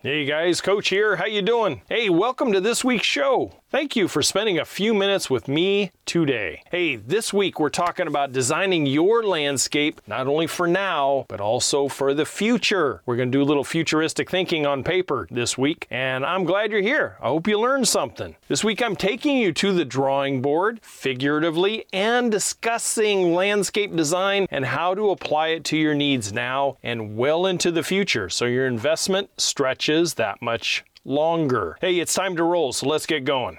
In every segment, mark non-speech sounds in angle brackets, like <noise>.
Hey guys, Coach here. How you doing? Hey, welcome to this week's show. Thank you for spending a few minutes with me today. Hey, this week we're talking about designing your landscape not only for now, but also for the future. We're going to do a little futuristic thinking on paper this week, and I'm glad you're here. I hope you learned something. This week I'm taking you to the drawing board, figuratively, and discussing landscape design and how to apply it to your needs now and well into the future so your investment stretches that much longer. Hey, it's time to roll, so let's get going.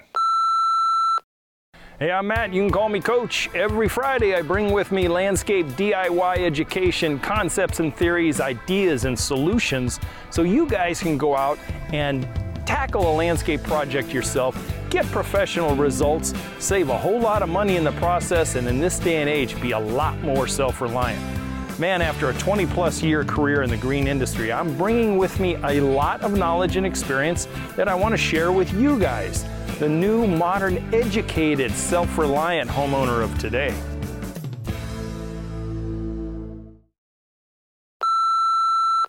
Hey, I'm Matt. You can call me Coach. Every Friday, I bring with me landscape DIY education, concepts and theories, ideas and solutions so you guys can go out and tackle a landscape project yourself, get professional results, save a whole lot of money in the process, and in this day and age, be a lot more self reliant. Man, after a 20 plus year career in the green industry, I'm bringing with me a lot of knowledge and experience that I want to share with you guys the new, modern, educated, self reliant homeowner of today.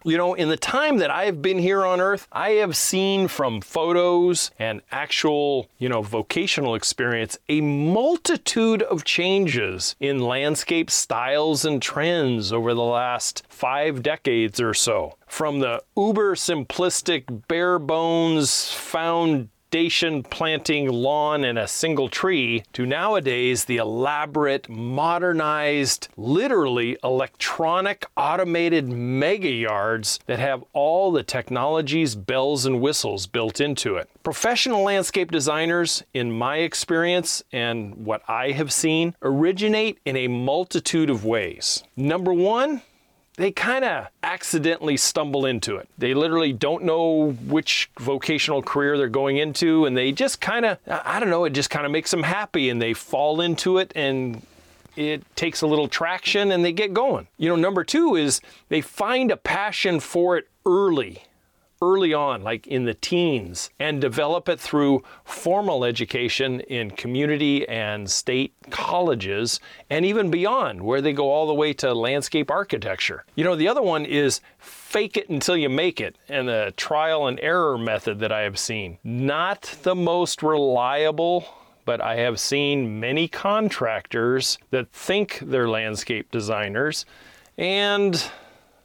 You know, in the time that I've been here on Earth, I have seen from photos and actual, you know, vocational experience a multitude of changes in landscape styles and trends over the last five decades or so. From the uber simplistic, bare bones, found foundation planting lawn and a single tree to nowadays the elaborate, modernized, literally electronic automated mega yards that have all the technologies, bells, and whistles built into it. Professional landscape designers, in my experience and what I have seen, originate in a multitude of ways. Number one, they kind of accidentally stumble into it. They literally don't know which vocational career they're going into, and they just kind of, I don't know, it just kind of makes them happy and they fall into it and it takes a little traction and they get going. You know, number two is they find a passion for it early early on, like in the teens, and develop it through formal education in community and state colleges, and even beyond, where they go all the way to landscape architecture. You know, the other one is fake it until you make it, and the trial and error method that I have seen. Not the most reliable but I have seen many contractors that think they're landscape designers and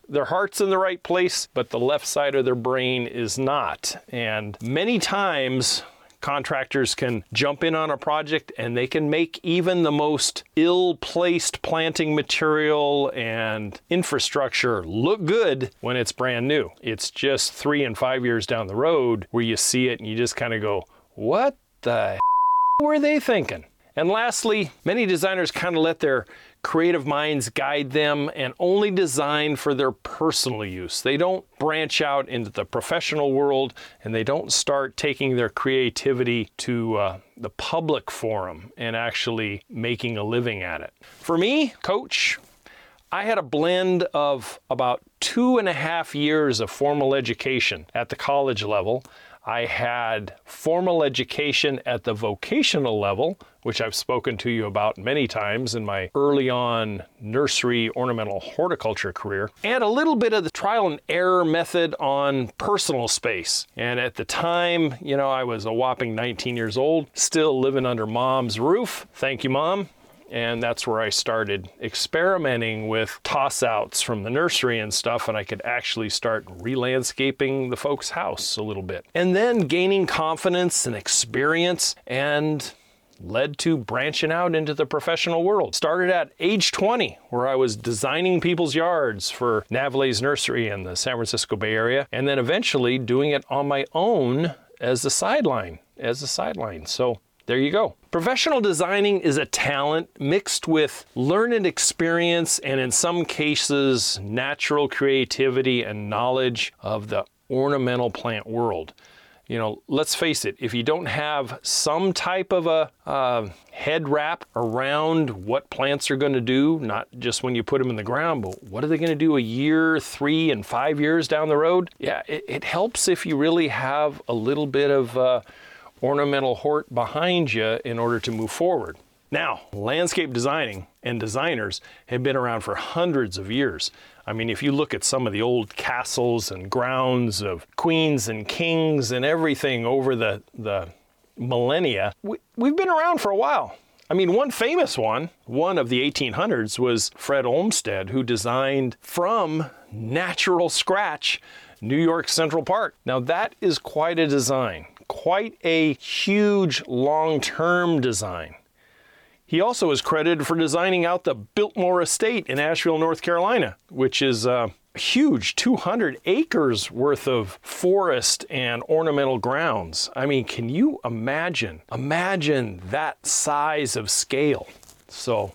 their heart's in the right place, but the left side of their brain is not. And many times, contractors can jump in on a project and they can make even the most ill placed planting material and infrastructure look good when it's brand new. It's just three and five years down the road where you see it and you just kind of go, What the <laughs> were they thinking? And lastly, many designers kind of let their creative minds guide them and only design for their personal use. They don't branch out into the professional world and they don't start taking their creativity to uh, the public forum and actually making a living at it. For me, coach, I had a blend of about two and a half years of formal education at the college level. I had formal education at the vocational level, which I've spoken to you about many times in my early on nursery ornamental horticulture career, and a little bit of the trial and error method on personal space. And at the time, you know, I was a whopping 19 years old, still living under mom's roof. Thank you, mom. And that's where I started experimenting with toss outs from the nursery and stuff, and I could actually start re-landscaping the folks' house a little bit. And then gaining confidence and experience and led to branching out into the professional world. Started at age 20, where I was designing people's yards for Navlet's Nursery in the San Francisco Bay Area, and then eventually doing it on my own as a sideline, as a sideline. So there you go. Professional designing is a talent mixed with learned experience and, in some cases, natural creativity and knowledge of the ornamental plant world. You know, let's face it, if you don't have some type of a uh, head wrap around what plants are going to do, not just when you put them in the ground, but what are they going to do a year, three, and five years down the road? Yeah, it, it helps if you really have a little bit of. Uh, ornamental hort behind you in order to move forward. Now, landscape designing and designers have been around for hundreds of years. I mean, if you look at some of the old castles and grounds of queens and kings and everything over the, the millennia, we, we've been around for a while. I mean, one famous one, one of the 1800s, was Fred Olmsted, who designed from natural scratch New York Central Park. Now, that is quite a design, quite a huge long term design. He also is credited for designing out the Biltmore Estate in Asheville, North Carolina, which is uh, huge 200 acres worth of forest and ornamental grounds. I mean, can you imagine? Imagine that size of scale. So,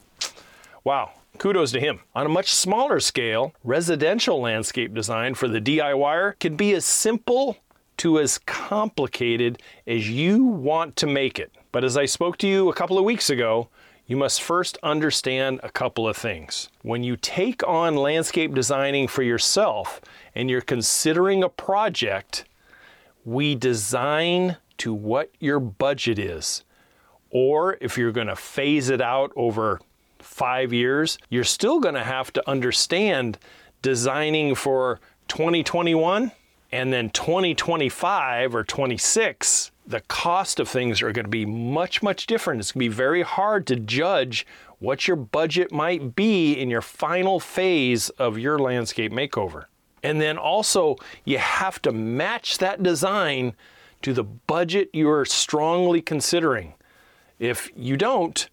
wow, kudos to him. On a much smaller scale, residential landscape design for the DIYer can be as simple to as complicated as you want to make it. But as I spoke to you a couple of weeks ago, you must first understand a couple of things. When you take on landscape designing for yourself and you're considering a project, we design to what your budget is. Or if you're going to phase it out over five years, you're still going to have to understand designing for 2021 and then 2025 or 26 the cost of things are going to be much, much different. It's going to be very hard to judge what your budget might be in your final phase of your landscape makeover. And then also, you have to match that design to the budget you're strongly considering. If you don't,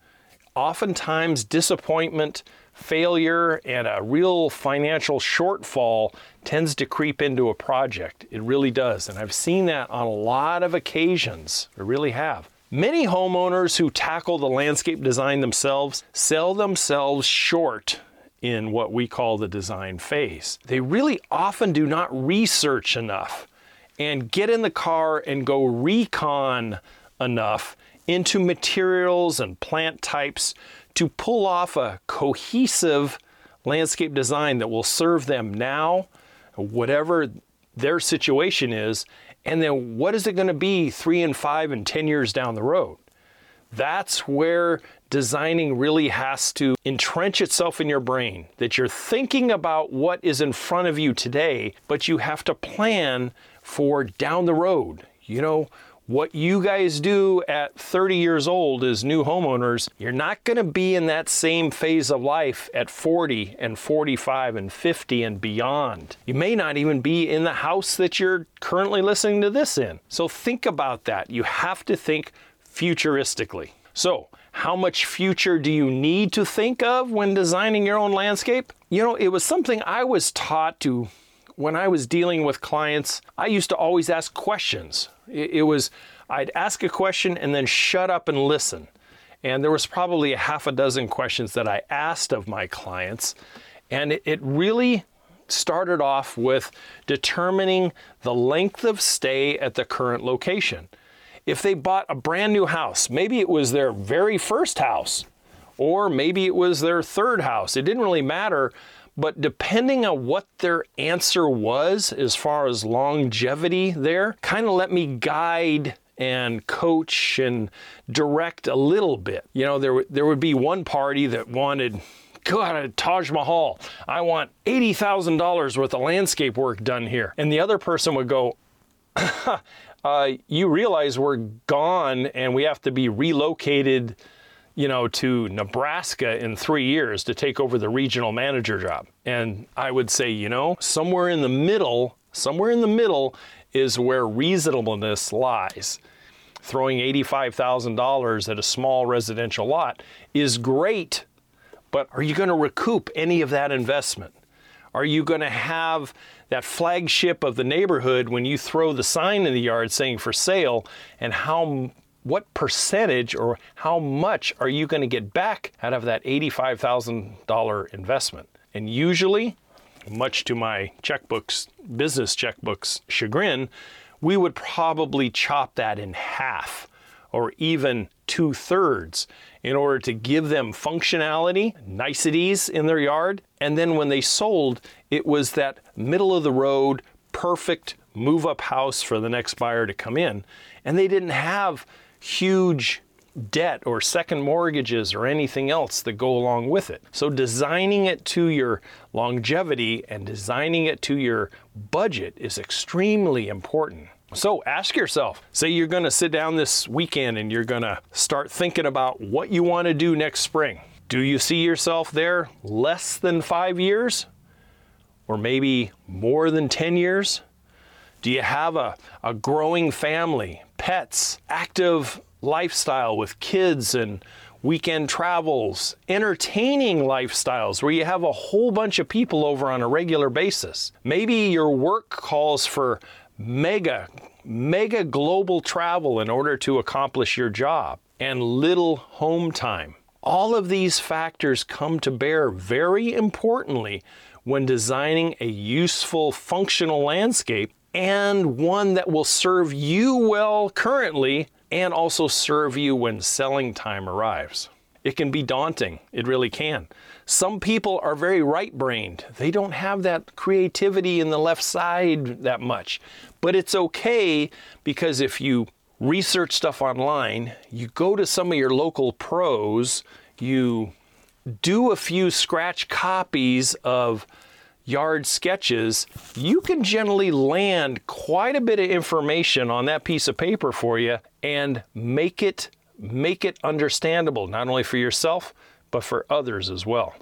oftentimes disappointment failure and a real financial shortfall tends to creep into a project. It really does. And I've seen that on a lot of occasions. I really have. Many homeowners who tackle the landscape design themselves sell themselves short in what we call the design phase. They really often do not research enough and get in the car and go recon enough into materials and plant types to pull off a cohesive landscape design that will serve them now, whatever their situation is, and then what is it going to be three and five and 10 years down the road? That's where designing really has to entrench itself in your brain, that you're thinking about what is in front of you today, but you have to plan for down the road. You know, what you guys do at 30 years old as new homeowners, you're not going to be in that same phase of life at 40 and 45 and 50 and beyond. You may not even be in the house that you're currently listening to this in. So think about that. You have to think futuristically. So, how much future do you need to think of when designing your own landscape? You know, it was something I was taught to when I was dealing with clients. I used to always ask questions it, it was, I'd ask a question and then shut up and listen. And there was probably a half a dozen questions that I asked of my clients. And it, it really started off with determining the length of stay at the current location. If they bought a brand new house, maybe it was their very first house, or maybe it was their third house. It didn't really matter but depending on what their answer was as far as longevity there, kind of let me guide and coach and direct a little bit. You know, there, there would be one party that wanted go out God, Taj Mahal, I want $80,000 worth of landscape work done here. And the other person would go, <laughs> uh, You realize we're gone and we have to be relocated you know, to Nebraska in three years to take over the regional manager job. And I would say, you know, somewhere in the middle, somewhere in the middle is where reasonableness lies. Throwing $85,000 at a small residential lot is great, but are you going to recoup any of that investment? Are you going to have that flagship of the neighborhood when you throw the sign in the yard saying for sale and how what percentage or how much are you going to get back out of that $85,000 investment? And usually, much to my checkbooks, business checkbooks chagrin, we would probably chop that in half or even two thirds in order to give them functionality, niceties in their yard. And then when they sold, it was that middle of the road, perfect move up house for the next buyer to come in. And they didn't have huge debt or second mortgages or anything else that go along with it. So, designing it to your longevity and designing it to your budget is extremely important. So ask yourself say you're going to sit down this weekend and you're going to start thinking about what you want to do next spring. Do you see yourself there less than five years? Or maybe more than 10 years? Do you have a, a growing family, pets, active lifestyle with kids and weekend travels, entertaining lifestyles where you have a whole bunch of people over on a regular basis? Maybe your work calls for mega, mega global travel in order to accomplish your job and little home time. All of these factors come to bear very importantly when designing a useful, functional landscape and one that will serve you well currently and also serve you when selling time arrives. It can be daunting, it really can. Some people are very right brained, they don't have that creativity in the left side that much. But it's okay because if you research stuff online, you go to some of your local pros, you do a few scratch copies of yard sketches, you can generally land quite a bit of information on that piece of paper for you and make it make it understandable not only for yourself but for others as well.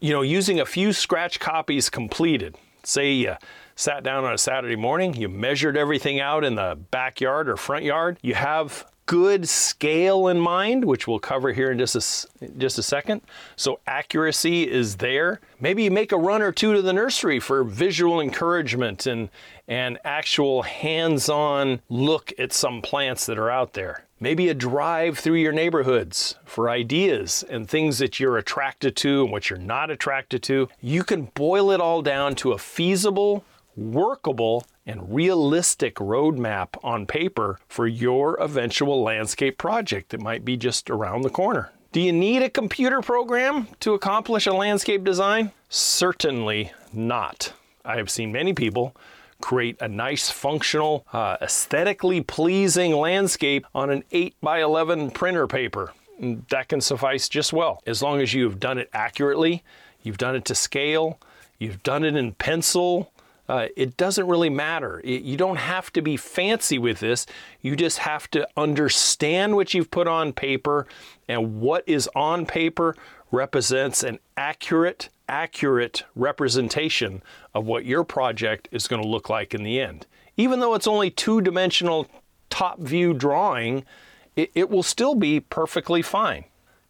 You know, using a few scratch copies completed. Say you sat down on a Saturday morning, you measured everything out in the backyard or front yard, you have good scale in mind, which we'll cover here in just a, just a second. So accuracy is there. Maybe you make a run or two to the nursery for visual encouragement and, and actual hands-on look at some plants that are out there. Maybe a drive through your neighborhoods for ideas and things that you're attracted to and what you're not attracted to. You can boil it all down to a feasible, workable, and realistic roadmap on paper for your eventual landscape project that might be just around the corner. Do you need a computer program to accomplish a landscape design? Certainly not. I have seen many people create a nice, functional, uh, aesthetically pleasing landscape on an 8 by 11 printer paper. That can suffice just well, as long as you've done it accurately, you've done it to scale, you've done it in pencil, uh, it doesn't really matter. You don't have to be fancy with this. You just have to understand what you've put on paper, and what is on paper represents an accurate, accurate representation of what your project is going to look like in the end. Even though it's only two dimensional top view drawing, it, it will still be perfectly fine.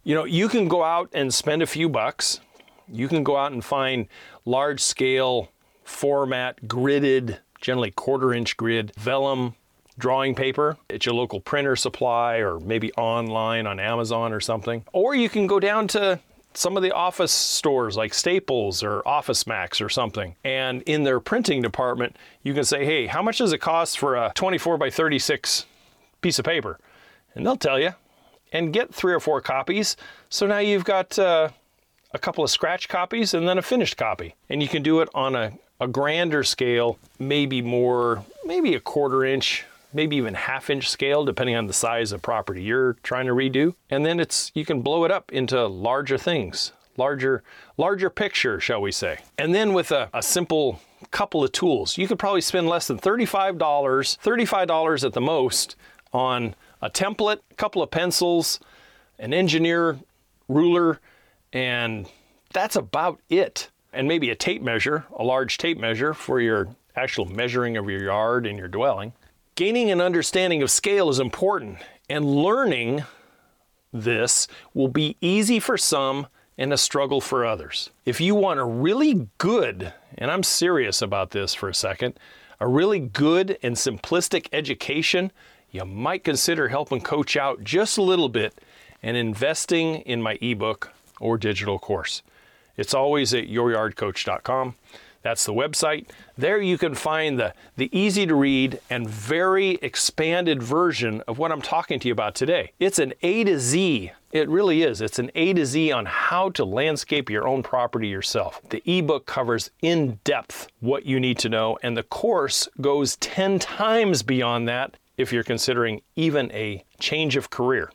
You know, you can go out and spend a few bucks. You can go out and find large scale format, gridded, generally quarter inch grid, vellum drawing paper at your local printer supply or maybe online on Amazon or something. Or you can go down to some of the office stores like Staples or Office Max or something. And in their printing department, you can say, hey, how much does it cost for a 24 by 36 piece of paper? And they'll tell you. And get three or four copies. So now you've got uh, a couple of scratch copies and then a finished copy. And you can do it on a, a grander scale, maybe more, maybe a quarter inch, maybe even half inch scale, depending on the size of property you're trying to redo. And then it's you can blow it up into larger things, larger, larger picture, shall we say. And then with a, a simple couple of tools, you could probably spend less than $35, $35 at the most on a template, a couple of pencils, an engineer ruler, and that's about it and maybe a tape measure, a large tape measure for your actual measuring of your yard and your dwelling. Gaining an understanding of scale is important, and learning this will be easy for some and a struggle for others. If you want a really good, and I'm serious about this for a second, a really good and simplistic education, you might consider helping coach out just a little bit and investing in my ebook or digital course. It's always at youryardcoach.com. That's the website. There you can find the, the easy to read and very expanded version of what I'm talking to you about today. It's an A to Z. It really is. It's an A to Z on how to landscape your own property yourself. The ebook covers in depth what you need to know, and the course goes 10 times beyond that if you're considering even a change of career.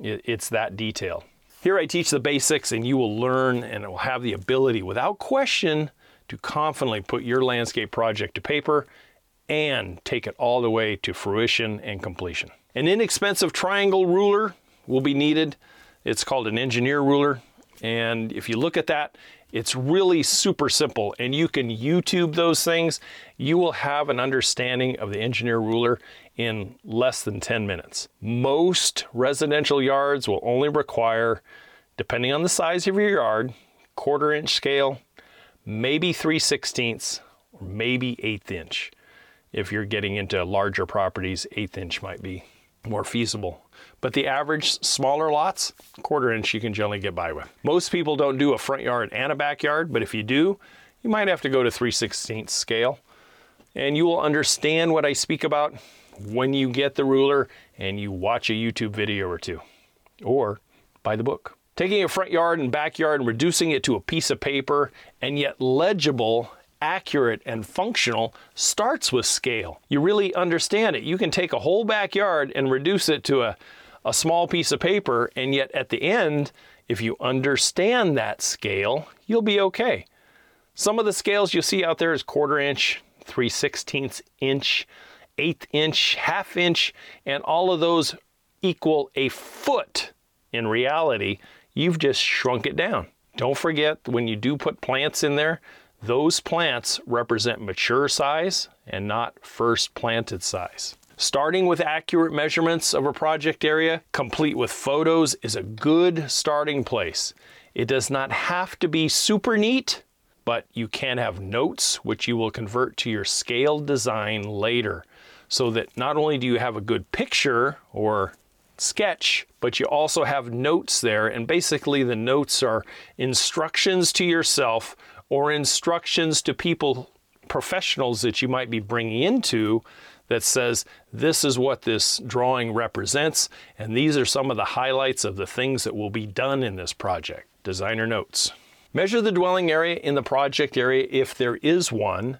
It's that detailed. Here I teach the basics, and you will learn and will have the ability, without question, to confidently put your landscape project to paper and take it all the way to fruition and completion. An inexpensive triangle ruler will be needed. It's called an engineer ruler. And if you look at that, it's really super simple and you can YouTube those things. You will have an understanding of the engineer ruler in less than 10 minutes. Most residential yards will only require, depending on the size of your yard, quarter inch scale, maybe 3 sixteenths, or maybe eighth inch. If you're getting into larger properties, eighth inch might be more feasible. But the average smaller lots, quarter inch you can generally get by with. Most people don't do a front yard and a backyard, but if you do, you might have to go to 3 16th scale. And you will understand what I speak about when you get the ruler and you watch a YouTube video or two, or buy the book. Taking a front yard and backyard and reducing it to a piece of paper and yet legible accurate and functional starts with scale. You really understand it. You can take a whole backyard and reduce it to a, a small piece of paper, and yet at the end, if you understand that scale, you'll be okay. Some of the scales you see out there is quarter inch, 3 16ths inch, eighth inch, half inch, and all of those equal a foot. In reality, you've just shrunk it down. Don't forget when you do put plants in there, those plants represent mature size and not first planted size. Starting with accurate measurements of a project area, complete with photos, is a good starting place. It does not have to be super neat, but you can have notes which you will convert to your scaled design later so that not only do you have a good picture or sketch, but you also have notes there. And basically, the notes are instructions to yourself or instructions to people, professionals that you might be bringing into that says this is what this drawing represents, and these are some of the highlights of the things that will be done in this project. Designer notes. Measure the dwelling area in the project area if there is one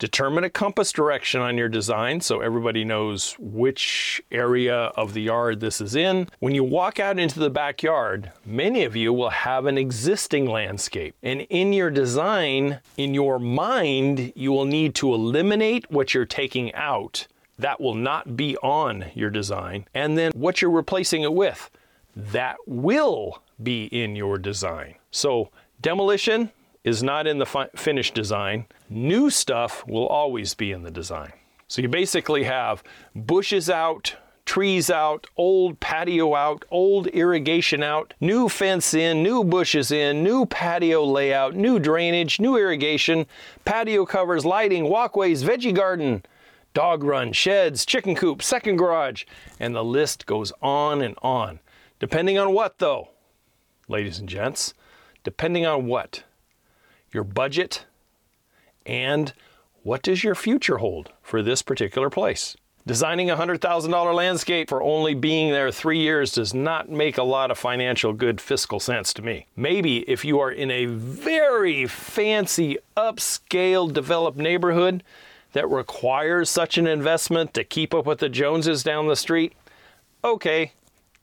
Determine a compass direction on your design so everybody knows which area of the yard this is in. When you walk out into the backyard, many of you will have an existing landscape. And in your design, in your mind, you will need to eliminate what you're taking out. That will not be on your design. And then what you're replacing it with, that will be in your design. So demolition, is not in the fi- finished design. New stuff will always be in the design. So you basically have bushes out, trees out, old patio out, old irrigation out, new fence in, new bushes in, new patio layout, new drainage, new irrigation, patio covers, lighting, walkways, veggie garden, dog run, sheds, chicken coop, second garage, and the list goes on and on. Depending on what, though, ladies and gents? Depending on what? Your budget, and what does your future hold for this particular place. Designing a $100,000 landscape for only being there three years does not make a lot of financial good fiscal sense to me. Maybe if you are in a very fancy, upscale, developed neighborhood that requires such an investment to keep up with the Joneses down the street, okay,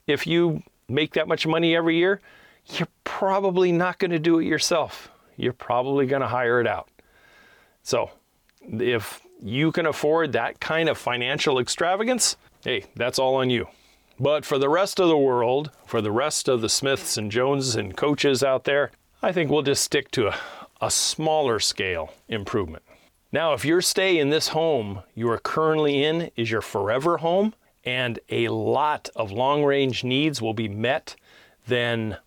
if you make that much money every year, you're probably not going to do it yourself you're probably going to hire it out. So, if you can afford that kind of financial extravagance, hey, that's all on you. But for the rest of the world, for the rest of the Smiths and Joneses and coaches out there, I think we'll just stick to a, a smaller scale improvement. Now, if your stay in this home you are currently in is your forever home and a lot of long range needs will be met, then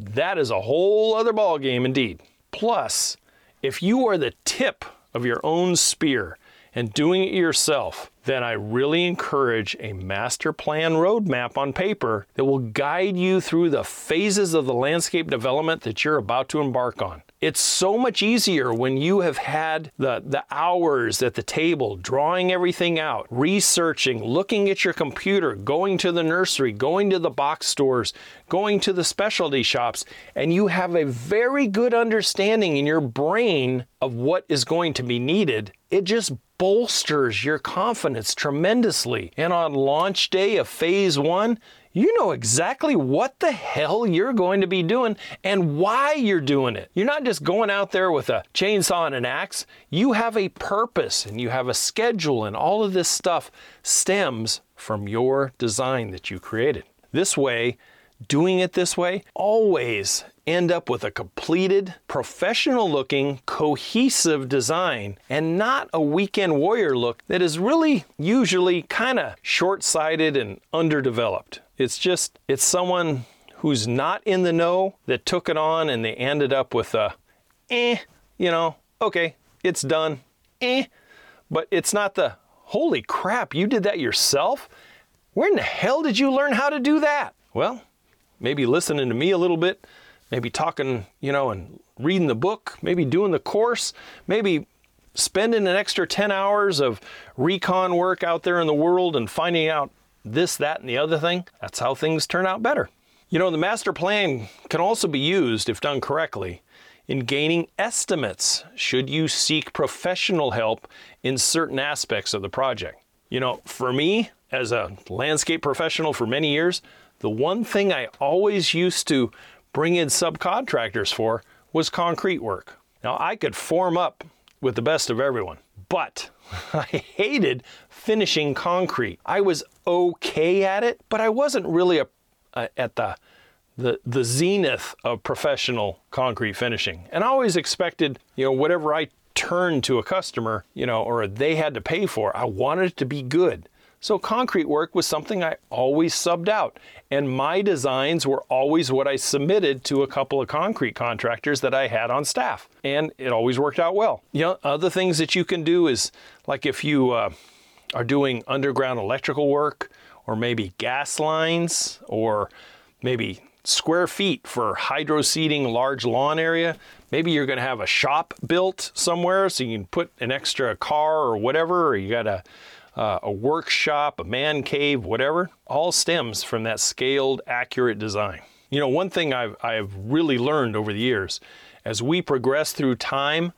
that is a whole other ballgame indeed. Plus, if you are the tip of your own spear and doing it yourself, then I really encourage a master plan roadmap on paper that will guide you through the phases of the landscape development that you're about to embark on. It's so much easier when you have had the, the hours at the table, drawing everything out, researching, looking at your computer, going to the nursery, going to the box stores, going to the specialty shops, and you have a very good understanding in your brain of what is going to be needed. It just bolsters your confidence tremendously. And on launch day of phase one, you know exactly what the hell you're going to be doing and why you're doing it. You're not just going out there with a chainsaw and an axe. You have a purpose and you have a schedule, and all of this stuff stems from your design that you created. This way, doing it this way, always end up with a completed, professional looking, cohesive design and not a weekend warrior look that is really usually kind of short sighted and underdeveloped. It's just, it's someone who's not in the know that took it on and they ended up with a, eh, you know, okay, it's done, eh. But it's not the, holy crap, you did that yourself? Where in the hell did you learn how to do that? Well, maybe listening to me a little bit, maybe talking, you know, and reading the book, maybe doing the course, maybe spending an extra 10 hours of recon work out there in the world and finding out this, that, and the other thing, that's how things turn out better. You know, the master plan can also be used, if done correctly, in gaining estimates should you seek professional help in certain aspects of the project. You know, for me, as a landscape professional for many years, the one thing I always used to bring in subcontractors for was concrete work. Now, I could form up with the best of everyone, but <laughs> I hated finishing concrete. I was okay at it, but I wasn't really a, a, at the, the the zenith of professional concrete finishing. And I always expected, you know, whatever I turned to a customer, you know, or they had to pay for, I wanted it to be good. So concrete work was something I always subbed out. And my designs were always what I submitted to a couple of concrete contractors that I had on staff. And it always worked out well. You know, other things that you can do is like if you uh, are doing underground electrical work or maybe gas lines or maybe square feet for hydro seeding large lawn area. Maybe you're going to have a shop built somewhere so you can put an extra car or whatever, or you got a uh, a workshop, a man cave, whatever, all stems from that scaled, accurate design. You know, one thing I've, I've really learned over the years, as we progress through time,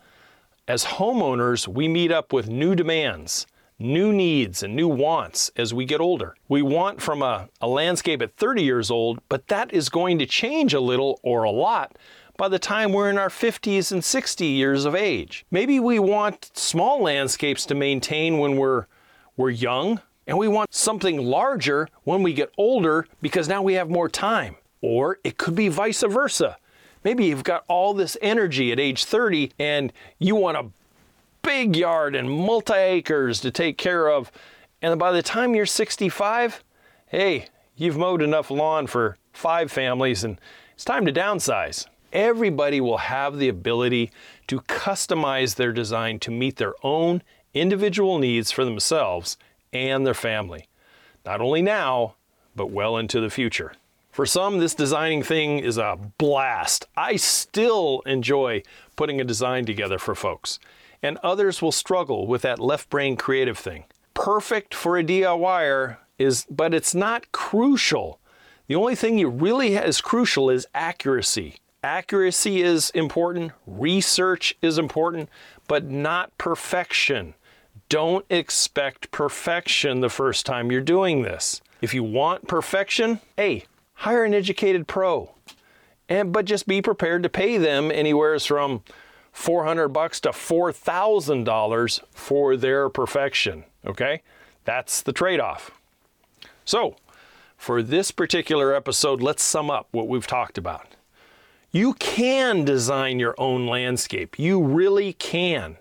as homeowners, we meet up with new demands, new needs, and new wants as we get older. We want from a, a landscape at 30 years old, but that is going to change a little or a lot by the time we're in our 50s and 60 years of age. Maybe we want small landscapes to maintain when we're we're young and we want something larger when we get older because now we have more time. Or it could be vice versa. Maybe you've got all this energy at age 30 and you want a big yard and multi acres to take care of. And by the time you're 65, hey, you've mowed enough lawn for five families and it's time to downsize. Everybody will have the ability to customize their design to meet their own individual needs for themselves and their family, not only now, but well into the future. For some, this designing thing is a blast. I still enjoy putting a design together for folks, and others will struggle with that left brain creative thing. Perfect for a DIYer is, but it's not crucial. The only thing you really is crucial is accuracy. Accuracy is important, research is important, but not perfection. Don't expect perfection the first time you're doing this. If you want perfection, hey, hire an educated pro. And but just be prepared to pay them anywhere from 400 bucks to $4,000 for their perfection, okay? That's the trade-off. So, for this particular episode, let's sum up what we've talked about. You can design your own landscape. You really can.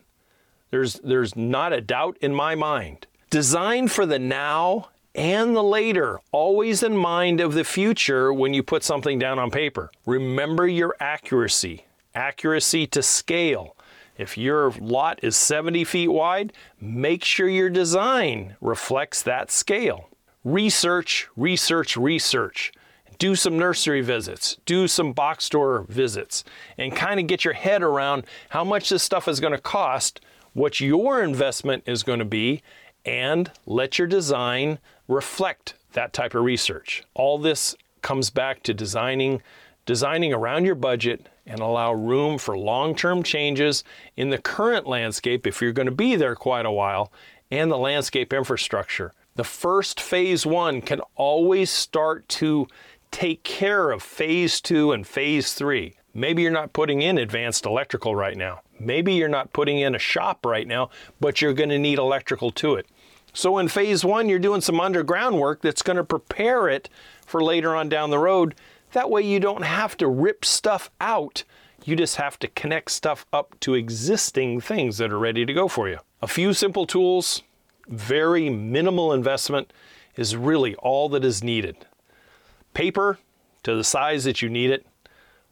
There's, there's not a doubt in my mind. Design for the now and the later, always in mind of the future when you put something down on paper. Remember your accuracy, accuracy to scale. If your lot is 70 feet wide, make sure your design reflects that scale. Research, research, research. Do some nursery visits, do some box store visits, and kind of get your head around how much this stuff is going to cost what your investment is going to be, and let your design reflect that type of research. All this comes back to designing designing around your budget and allow room for long-term changes in the current landscape if you're going to be there quite a while and the landscape infrastructure. The first phase one can always start to take care of phase two and phase three. Maybe you're not putting in advanced electrical right now. Maybe you're not putting in a shop right now, but you're going to need electrical to it. So in phase one, you're doing some underground work that's going to prepare it for later on down the road. That way you don't have to rip stuff out. You just have to connect stuff up to existing things that are ready to go for you. A few simple tools, very minimal investment is really all that is needed. Paper to the size that you need it,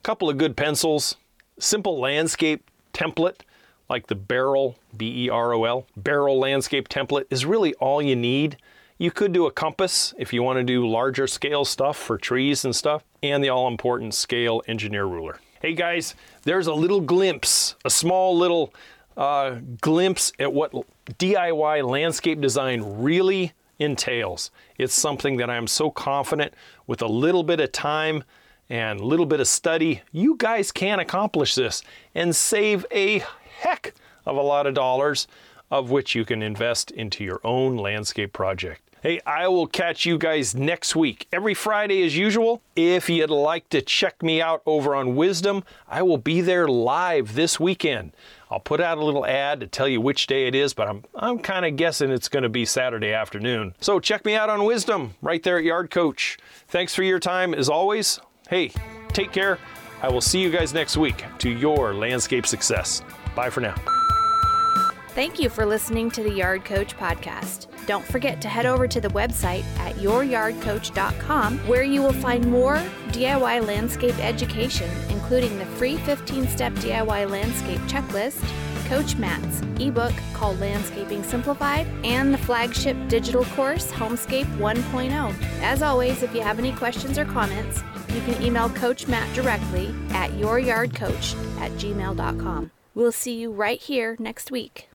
couple of good pencils, simple landscape template like the Berol, B E R O L, Berol landscape template is really all you need. You could do a compass if you want to do larger scale stuff for trees and stuff, and the all important scale engineer ruler. Hey guys, there's a little glimpse, a small little uh, glimpse at what DIY landscape design really entails. It's something that I'm so confident with a little bit of time and a little bit of study, you guys can accomplish this and save a heck of a lot of dollars, of which you can invest into your own landscape project. Hey, I will catch you guys next week, every Friday as usual. If you'd like to check me out over on Wisdom, I will be there live this weekend. I'll put out a little ad to tell you which day it is, but I'm, I'm kind of guessing it's going to be Saturday afternoon. So check me out on Wisdom right there at Yard Coach. Thanks for your time as always. Hey, take care. I will see you guys next week to your landscape success. Bye for now. Thank you for listening to the Yard Coach podcast. Don't forget to head over to the website at youryardcoach.com where you will find more DIY landscape education, including the free 15 step DIY landscape checklist, Coach Matt's ebook called Landscaping Simplified, and the flagship digital course, Homescape 1.0. As always, if you have any questions or comments, you can email Coach Matt directly at youryardcoach at gmail.com. We'll see you right here next week.